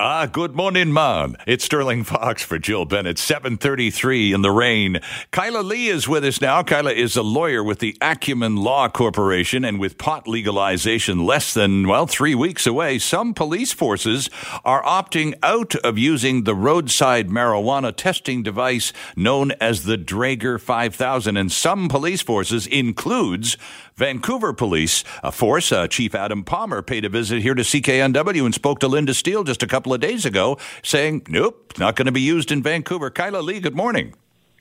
Ah, good morning, man. It's Sterling Faux for Jill Bennett. 733 in the rain. Kyla Lee is with us now. Kyla is a lawyer with the Acumen Law Corporation, and with pot legalization less than, well, three weeks away, some police forces are opting out of using the roadside marijuana testing device known as the Draeger 5000. And some police forces includes Vancouver Police a Force. Uh, Chief Adam Palmer paid a visit here to CKNW and spoke to Linda Steele just a couple of days ago, saying, nope, not going to be used in Vancouver. Kyla Lee, good morning.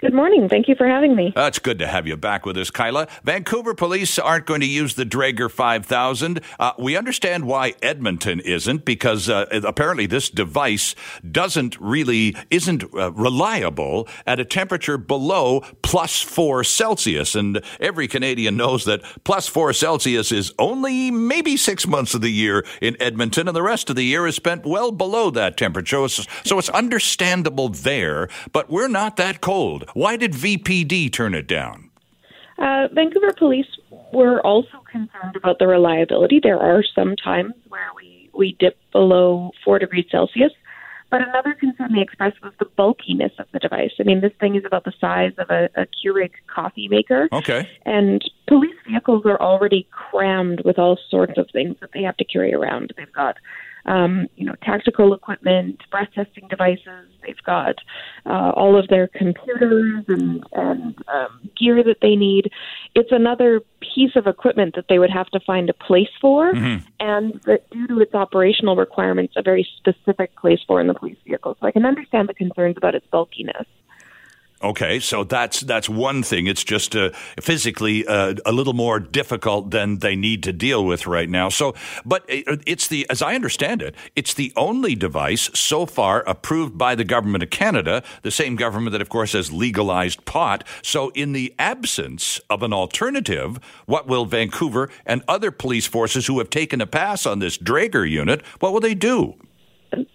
Good morning. Thank you for having me. It's good to have you back with us, Kyla. Vancouver police aren't going to use the Draeger 5000. Uh, we understand why Edmonton isn't because uh, apparently this device doesn't really isn't uh, reliable at a temperature below plus 4 Celsius and every Canadian knows that plus 4 Celsius is only maybe 6 months of the year in Edmonton and the rest of the year is spent well below that temperature. So it's understandable there, but we're not that cold. Why did VPD turn it down? Uh, Vancouver police were also concerned about the reliability. There are some times where we, we dip below four degrees Celsius. But another concern they expressed was the bulkiness of the device. I mean, this thing is about the size of a, a Keurig coffee maker. Okay. And police vehicles are already crammed with all sorts of things that they have to carry around. They've got um, you know, tactical equipment, breath testing devices. They've got uh, all of their computers and, and um, gear that they need. It's another piece of equipment that they would have to find a place for, mm-hmm. and that due to its operational requirements, a very specific place for in the police vehicle. So I can understand the concerns about its bulkiness. Okay, so that's that's one thing. It's just uh, physically uh, a little more difficult than they need to deal with right now. So, but it's the, as I understand it, it's the only device so far approved by the government of Canada, the same government that, of course, has legalized pot. So, in the absence of an alternative, what will Vancouver and other police forces who have taken a pass on this Draeger unit, what will they do?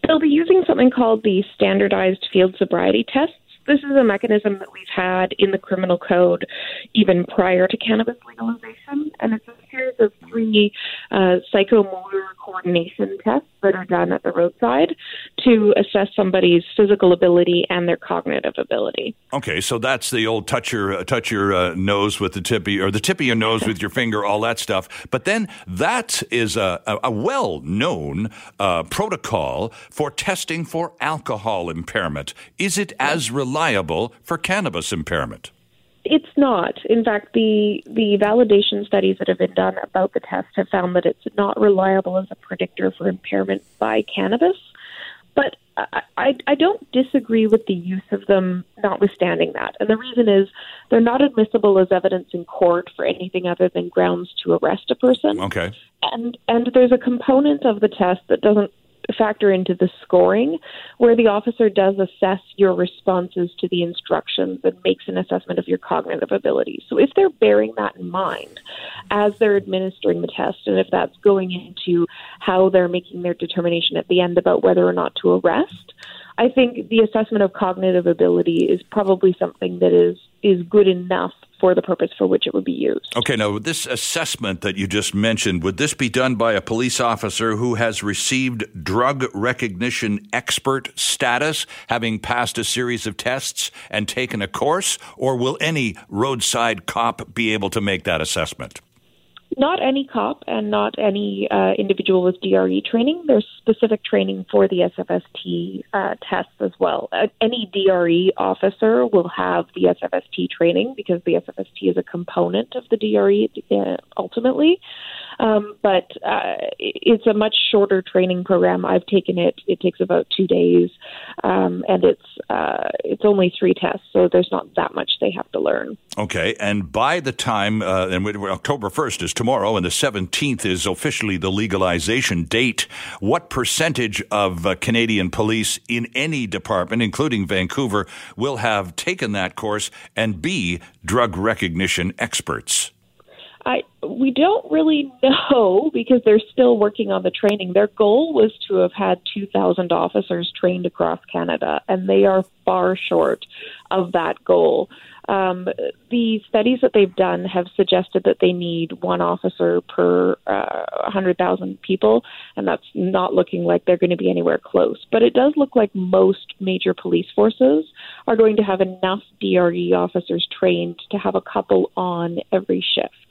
They'll be using something called the standardized field sobriety test this is a mechanism that we've had in the criminal code even prior to cannabis legalization, and it's a series of three uh, psychomotor coordination tests that are done at the roadside to assess somebody's physical ability and their cognitive ability. Okay, so that's the old touch your uh, touch your uh, nose with the tip of, or the tip of your nose with your finger, all that stuff. But then that is a, a, a well known uh, protocol for testing for alcohol impairment. Is it as reliable for cannabis impairment? It's not. In fact, the the validation studies that have been done about the test have found that it's not reliable as a predictor for impairment by cannabis. But I, I, I don't disagree with the use of them, notwithstanding that. And the reason is they're not admissible as evidence in court for anything other than grounds to arrest a person. Okay. And and there's a component of the test that doesn't factor into the scoring, where the officer does assess your responses to the instructions and makes an assessment of your cognitive ability. So if they're bearing that in mind as they're administering the test, and if that's going into how they're making their determination at the end about whether or not to arrest, I think the assessment of cognitive ability is probably something that is is good enough for the purpose for which it would be used. Okay, now this assessment that you just mentioned, would this be done by a police officer who has received drug recognition expert status, having passed a series of tests and taken a course, or will any roadside cop be able to make that assessment? Not any cop and not any uh, individual with DRE training. There's specific training for the SFST uh, tests as well. Uh, any DRE officer will have the SFST training because the SFST is a component of the DRE uh, ultimately. Um, but uh, it's a much shorter training program. I've taken it. It takes about two days, um, and it's uh, it's only three tests, so there's not that much they have to learn. Okay, and by the time and October first is tomorrow, and the seventeenth is officially the legalization date. What percentage of uh, Canadian police in any department, including Vancouver, will have taken that course and be drug recognition experts? I we don't really know because they're still working on the training. Their goal was to have had 2,000 officers trained across Canada, and they are far short of that goal. Um, the studies that they've done have suggested that they need one officer per uh, 100,000 people, and that's not looking like they're going to be anywhere close. But it does look like most major police forces are going to have enough DRE officers trained to have a couple on every shift.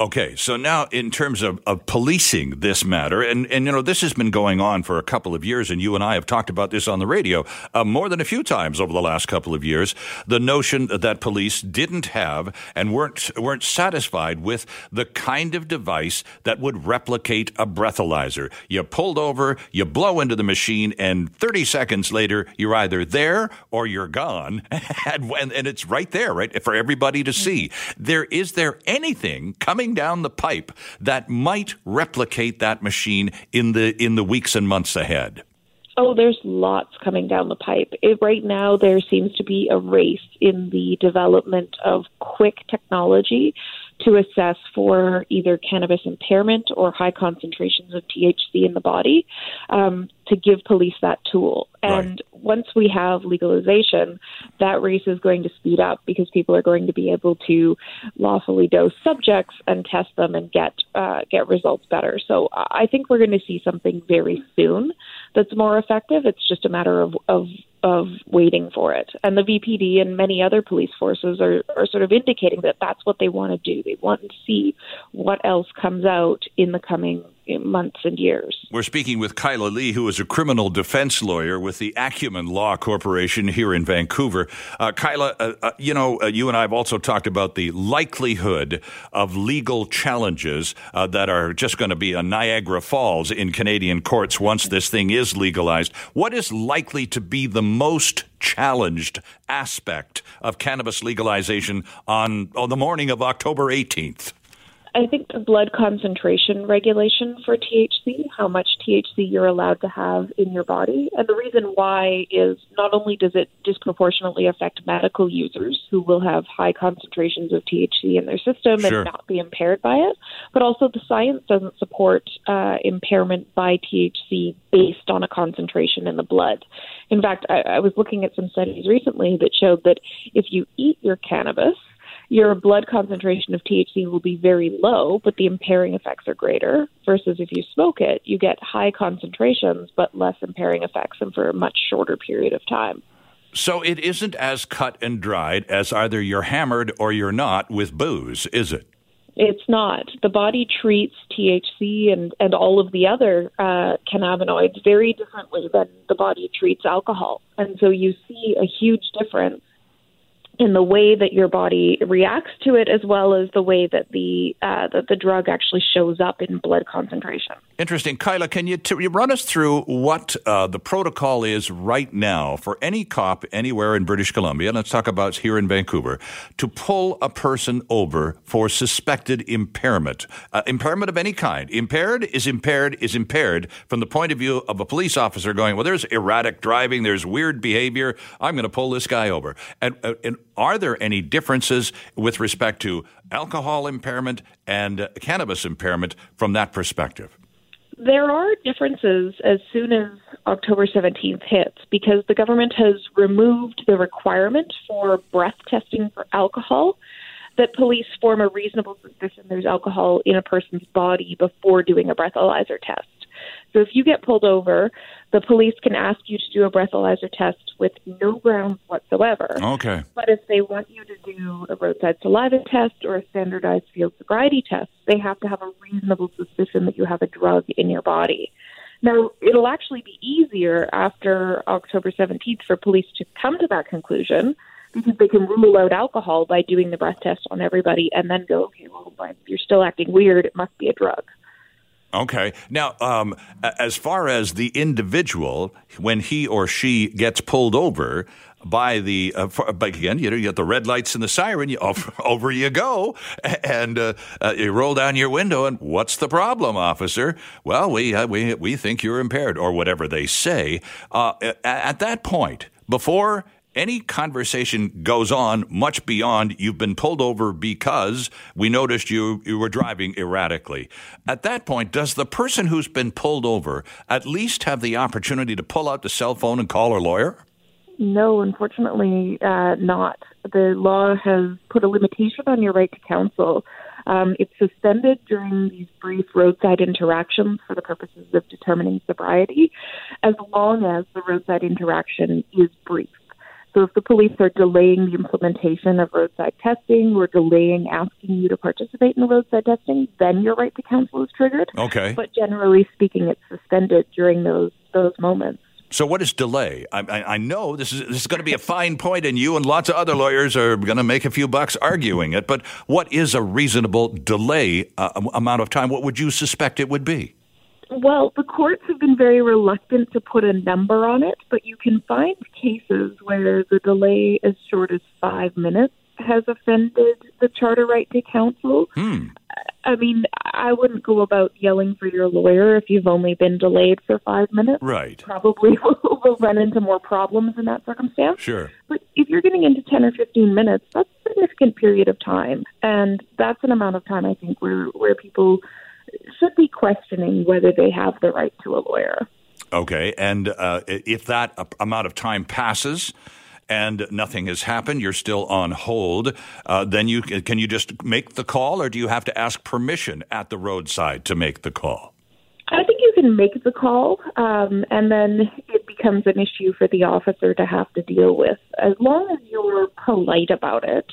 Okay, so now in terms of, of policing this matter, and, and you know, this has been going on for a couple of years, and you and I have talked about this on the radio uh, more than a few times over the last couple of years. The notion that police didn't have and weren't weren't satisfied with the kind of device that would replicate a breathalyzer. You pulled over, you blow into the machine, and 30 seconds later, you're either there or you're gone, and, and it's right there, right, for everybody to see. There is there anything coming coming down the pipe that might replicate that machine in the in the weeks and months ahead? Oh, there's lots coming down the pipe. It, right now, there seems to be a race in the development of quick technology to assess for either cannabis impairment or high concentrations of THC in the body um, to give police that tool. And right. once we have legalization, that race is going to speed up because people are going to be able to lawfully dose subjects and test them and get uh, get results better. So I think we're going to see something very soon that's more effective. It's just a matter of, of of waiting for it. And the VPD and many other police forces are, are sort of indicating that that's what they want to do. They want to see what else comes out in the coming months and years. We're speaking with Kyla Lee, who is a criminal defense lawyer with the Acumen Law Corporation here in Vancouver. Uh, Kyla, uh, uh, you know, uh, you and I have also talked about the likelihood of legal challenges uh, that are just going to be a Niagara Falls in Canadian courts once this thing is legalized. What is likely to be the most challenged aspect of cannabis legalization on, on the morning of October 18th? I think the blood concentration regulation for THC, how much THC you're allowed to have in your body. And the reason why is not only does it disproportionately affect medical users who will have high concentrations of THC in their system sure. and not be impaired by it, but also the science doesn't support uh, impairment by THC based on a concentration in the blood. In fact, I, I was looking at some studies recently that showed that if you eat your cannabis, your blood concentration of THC will be very low, but the impairing effects are greater. Versus if you smoke it, you get high concentrations, but less impairing effects and for a much shorter period of time. So it isn't as cut and dried as either you're hammered or you're not with booze, is it? It's not. The body treats THC and, and all of the other uh, cannabinoids very differently than the body treats alcohol. And so you see a huge difference in the way that your body reacts to it, as well as the way that the uh, that the drug actually shows up in blood concentration. Interesting, Kyla. Can you, t- you run us through what uh, the protocol is right now for any cop anywhere in British Columbia? Let's talk about here in Vancouver to pull a person over for suspected impairment, uh, impairment of any kind. Impaired is impaired is impaired from the point of view of a police officer going, well, there's erratic driving, there's weird behavior. I'm going to pull this guy over, and, uh, and are there any differences with respect to alcohol impairment and cannabis impairment from that perspective? There are differences as soon as October 17th hits because the government has removed the requirement for breath testing for alcohol that police form a reasonable suspicion there's alcohol in a person's body before doing a breathalyzer test. So if you get pulled over, the police can ask you to do a breathalyzer test with no grounds whatsoever. Okay. But if they want you to do a roadside saliva test or a standardized field sobriety test, they have to have a reasonable suspicion that you have a drug in your body. Now, it'll actually be easier after October 17th for police to come to that conclusion because they can rule out alcohol by doing the breath test on everybody and then go, okay, well, if you're still acting weird, it must be a drug. Okay. Now, um, as far as the individual, when he or she gets pulled over by the, uh, for, but again, you know, you get the red lights and the siren, you, over, over you go, and uh, uh, you roll down your window, and what's the problem, officer? Well, we uh, we we think you're impaired, or whatever they say. Uh, at that point, before any conversation goes on much beyond you've been pulled over because we noticed you, you were driving erratically. At that point, does the person who's been pulled over at least have the opportunity to pull out the cell phone and call her lawyer? No, unfortunately, uh, not. The law has put a limitation on your right to counsel. Um, it's suspended during these brief roadside interactions for the purposes of determining sobriety, as long as the roadside interaction is brief. So if the police are delaying the implementation of roadside testing or delaying asking you to participate in the roadside testing, then your right to counsel is triggered. Okay. But generally speaking, it's suspended during those those moments. So, what is delay? I, I, I, know this is this is going to be a fine point, and you and lots of other lawyers are going to make a few bucks arguing it. But what is a reasonable delay uh, amount of time? What would you suspect it would be? Well, the courts have been very reluctant to put a number on it, but you can find cases where the delay as short as five minutes has offended the charter right to counsel. Hmm. I mean, I wouldn't go about yelling for your lawyer if you've only been delayed for five minutes. Right. Probably will, will run into more problems in that circumstance. Sure. But if you're getting into 10 or 15 minutes, that's a significant period of time. And that's an amount of time, I think, where, where people should be questioning whether they have the right to a lawyer. Okay. And uh, if that amount of time passes, and nothing has happened, you're still on hold, uh, then you can you just make the call, or do you have to ask permission at the roadside to make the call? I think you can make the call, um, and then it becomes an issue for the officer to have to deal with, as long as you're polite about it.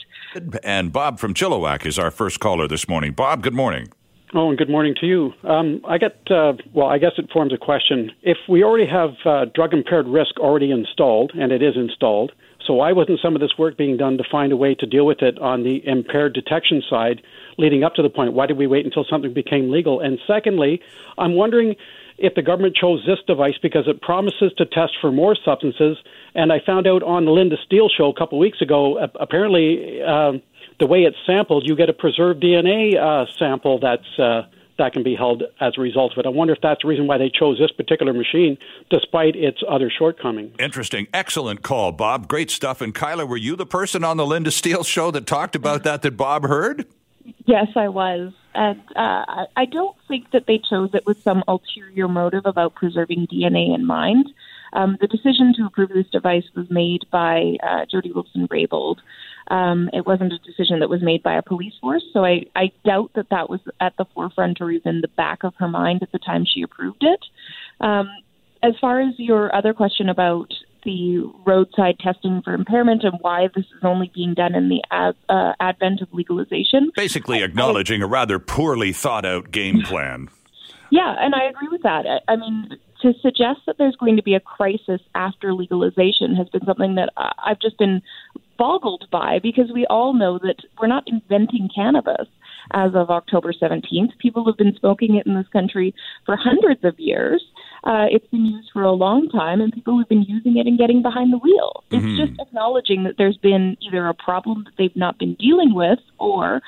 And Bob from Chilliwack is our first caller this morning. Bob, good morning. Oh, and good morning to you. Um, I get, uh, well, I guess it forms a question. If we already have uh, drug impaired risk already installed, and it is installed, so why wasn't some of this work being done to find a way to deal with it on the impaired detection side leading up to the point? Why did we wait until something became legal? And secondly, I'm wondering if the government chose this device because it promises to test for more substances. And I found out on the Linda Steele show a couple weeks ago, apparently uh, the way it's sampled, you get a preserved DNA uh, sample that's uh, that can be held as a result of it. I wonder if that's the reason why they chose this particular machine, despite its other shortcomings. Interesting. Excellent call, Bob. Great stuff. And Kyla, were you the person on the Linda Steele show that talked about that that Bob heard? Yes, I was. And uh, I don't think that they chose it with some ulterior motive about preserving DNA in mind. Um, the decision to approve this device was made by uh, Jody Wilson Raybould. Um, it wasn't a decision that was made by a police force, so I, I doubt that that was at the forefront or even the back of her mind at the time she approved it. Um, as far as your other question about the roadside testing for impairment and why this is only being done in the ad, uh, advent of legalization. Basically, acknowledging I, a rather poorly thought out game plan. Yeah, and I agree with that. I, I mean, to suggest that there's going to be a crisis after legalization has been something that I've just been boggled by because we all know that we're not inventing cannabis as of October 17th. People have been smoking it in this country for hundreds of years. Uh, it's been used for a long time, and people have been using it and getting behind the wheel. It's mm-hmm. just acknowledging that there's been either a problem that they've not been dealing with or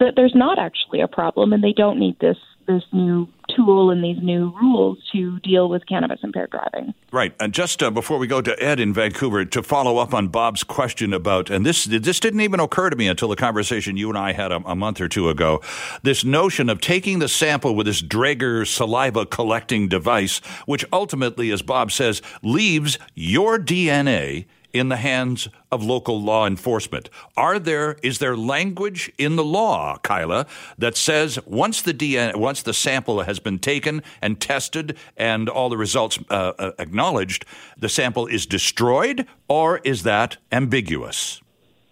that there's not actually a problem and they don't need this this new tool and these new rules to deal with cannabis impaired driving. Right. And just uh, before we go to Ed in Vancouver, to follow up on Bob's question about, and this this didn't even occur to me until the conversation you and I had a, a month or two ago, this notion of taking the sample with this Draeger saliva collecting device, which ultimately, as Bob says, leaves your DNA in the hands of local law enforcement? Are there is there language in the law, Kyla, that says once the DNA, once the sample has been taken and tested and all the results uh, uh, acknowledged, the sample is destroyed, or is that ambiguous?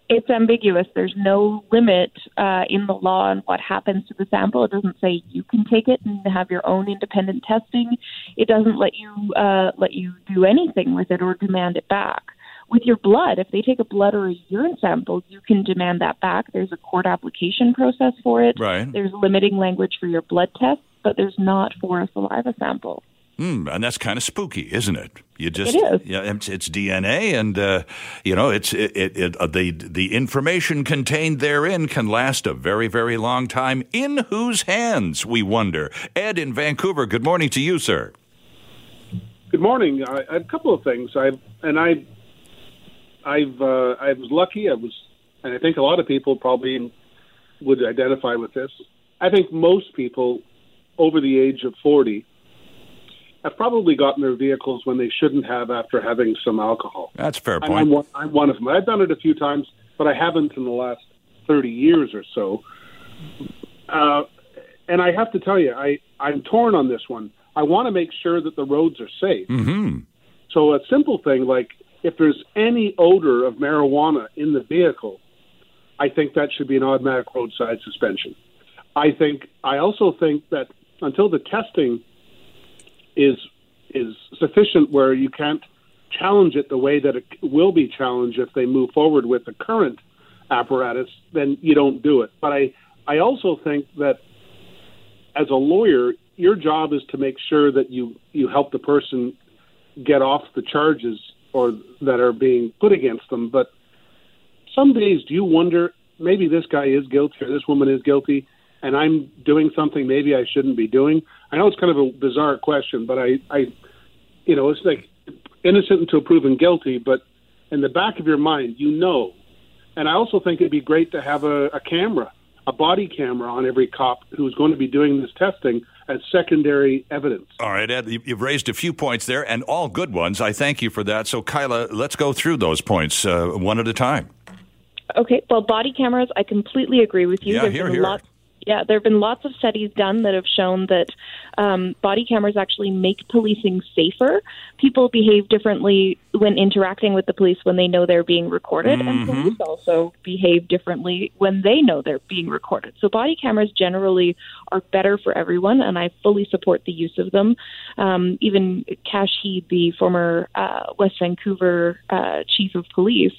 It's ambiguous. There's no limit uh, in the law on what happens to the sample. It doesn't say you can take it and have your own independent testing. It doesn't let you uh, let you do anything with it or demand it back with your blood, if they take a blood or a urine sample, you can demand that back. There's a court application process for it. Right. There's limiting language for your blood test, but there's not for a saliva sample. Mm, and that's kind of spooky, isn't it? You just it is. yeah, it's, it's DNA, and uh, you know, it's it, it, it uh, the the information contained therein can last a very very long time. In whose hands, we wonder? Ed in Vancouver. Good morning to you, sir. Good morning. I, I have a couple of things. I and I I've uh, I was lucky. I was, and I think a lot of people probably would identify with this. I think most people over the age of forty have probably gotten their vehicles when they shouldn't have after having some alcohol. That's a fair point. I'm one, I'm one of them. I've done it a few times, but I haven't in the last 30 years or so. Uh, and I have to tell you, I, I'm torn on this one. I want to make sure that the roads are safe. hmm So a simple thing like if there's any odor of marijuana in the vehicle, I think that should be an automatic roadside suspension. I think I also think that until the testing is is sufficient where you can't challenge it the way that it will be challenged if they move forward with the current apparatus, then you don't do it. But I I also think that as a lawyer, your job is to make sure that you you help the person get off the charges or that are being put against them. But some days, do you wonder maybe this guy is guilty or this woman is guilty, and I'm doing something maybe I shouldn't be doing? I know it's kind of a bizarre question, but I, I you know, it's like innocent until proven guilty. But in the back of your mind, you know. And I also think it'd be great to have a, a camera, a body camera on every cop who's going to be doing this testing as secondary evidence. All right, Ed, you- you've raised a few points there, and all good ones. I thank you for that. So, Kyla, let's go through those points uh, one at a time. Okay, well, body cameras, I completely agree with you. Yeah, There's here, here. Lot, yeah, there have been lots of studies done that have shown that um, body cameras actually make policing safer. People behave differently when interacting with the police when they know they're being recorded, and Mm-hmm. police also behave differently when they know they're being recorded. So, body cameras generally are better for everyone, and I fully support the use of them. Um, even Kash Heed, the former uh, West Vancouver uh, chief of police,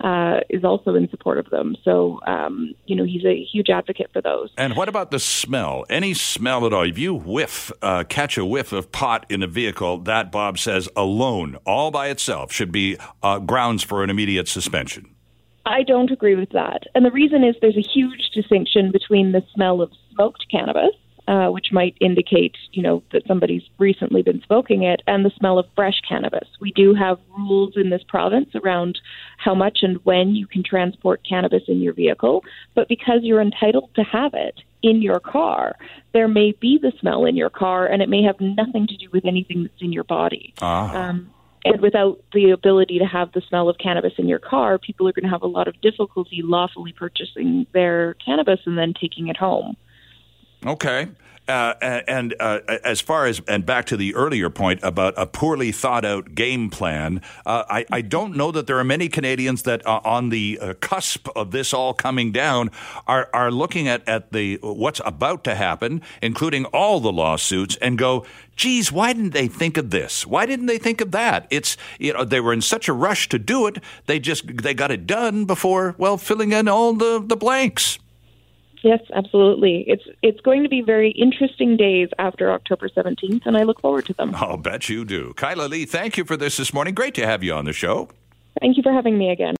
uh, is also in support of them. So, um, you know, he's a huge advocate for those. And what about the smell? Any smell at all? If you whiff, uh, catch a whiff of pot in a vehicle, that, Bob says, alone, all by itself, should be uh, grounds for an immediate suspension. I don't agree with that. And the reason is there's a huge distinction between the smell of smoked cannabis, uh, which might indicate, you know, that somebody's recently been smoking it, and the smell of fresh cannabis. We do have rules in this province around how much and when you can transport cannabis in your vehicle, but because you're entitled to have it in your car, there may be the smell in your car, and it may have nothing to do with anything that's in your body. Ah. Um, and without the ability to have the smell of cannabis in your car, people are going to have a lot of difficulty lawfully purchasing their cannabis and then taking it home. Okay. Uh, and uh, as far as and back to the earlier point about a poorly thought out game plan, uh, I, I don't know that there are many Canadians that are on the uh, cusp of this all coming down are are looking at at the what's about to happen, including all the lawsuits, and go, geez, why didn't they think of this? Why didn't they think of that? It's you know they were in such a rush to do it, they just they got it done before well filling in all the the blanks. Yes, absolutely. It's it's going to be very interesting days after October 17th, and I look forward to them. I'll bet you do. Kyla Lee, thank you for this this morning. Great to have you on the show. Thank you for having me again.